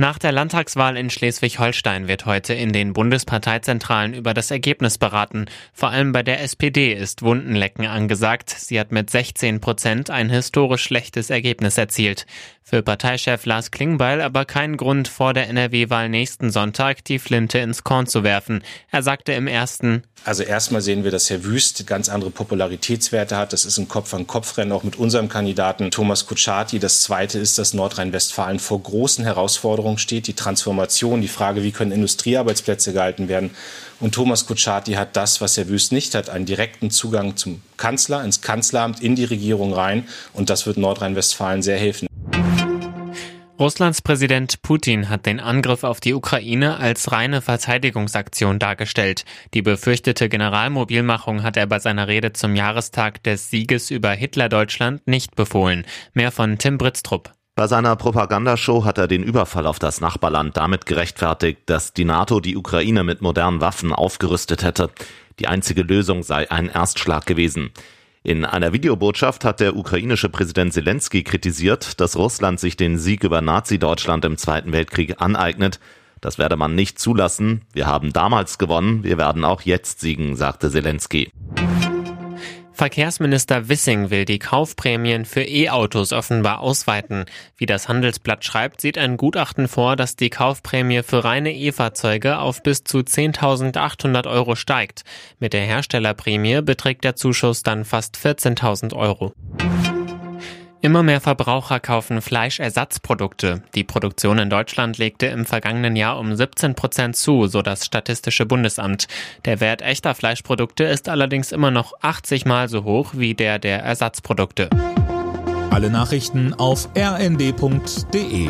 Nach der Landtagswahl in Schleswig-Holstein wird heute in den Bundesparteizentralen über das Ergebnis beraten. Vor allem bei der SPD ist Wundenlecken angesagt. Sie hat mit 16 Prozent ein historisch schlechtes Ergebnis erzielt. Für Parteichef Lars Klingbeil aber kein Grund, vor der NRW-Wahl nächsten Sonntag die Flinte ins Korn zu werfen. Er sagte im ersten, also erstmal sehen wir, dass Herr Wüst ganz andere Popularitätswerte hat. Das ist ein Kopf-an-Kopf-Rennen auch mit unserem Kandidaten Thomas Kutschaty. Das zweite ist, dass Nordrhein-Westfalen vor großen Herausforderungen steht. Die Transformation, die Frage, wie können Industriearbeitsplätze gehalten werden. Und Thomas Kutschaty hat das, was Herr Wüst nicht hat, einen direkten Zugang zum Kanzler, ins Kanzleramt, in die Regierung rein. Und das wird Nordrhein-Westfalen sehr helfen. Russlands Präsident Putin hat den Angriff auf die Ukraine als reine Verteidigungsaktion dargestellt. Die befürchtete Generalmobilmachung hat er bei seiner Rede zum Jahrestag des Sieges über Hitlerdeutschland nicht befohlen. Mehr von Tim Britztrup. Bei seiner Propagandashow hat er den Überfall auf das Nachbarland damit gerechtfertigt, dass die NATO die Ukraine mit modernen Waffen aufgerüstet hätte. Die einzige Lösung sei ein Erstschlag gewesen. In einer Videobotschaft hat der ukrainische Präsident Zelensky kritisiert, dass Russland sich den Sieg über Nazi-Deutschland im Zweiten Weltkrieg aneignet. Das werde man nicht zulassen. Wir haben damals gewonnen, wir werden auch jetzt siegen, sagte Zelensky. Verkehrsminister Wissing will die Kaufprämien für E-Autos offenbar ausweiten. Wie das Handelsblatt schreibt, sieht ein Gutachten vor, dass die Kaufprämie für reine E-Fahrzeuge auf bis zu 10.800 Euro steigt. Mit der Herstellerprämie beträgt der Zuschuss dann fast 14.000 Euro. Immer mehr Verbraucher kaufen Fleischersatzprodukte. Die Produktion in Deutschland legte im vergangenen Jahr um 17 Prozent zu, so das Statistische Bundesamt. Der Wert echter Fleischprodukte ist allerdings immer noch 80 Mal so hoch wie der der Ersatzprodukte. Alle Nachrichten auf rnd.de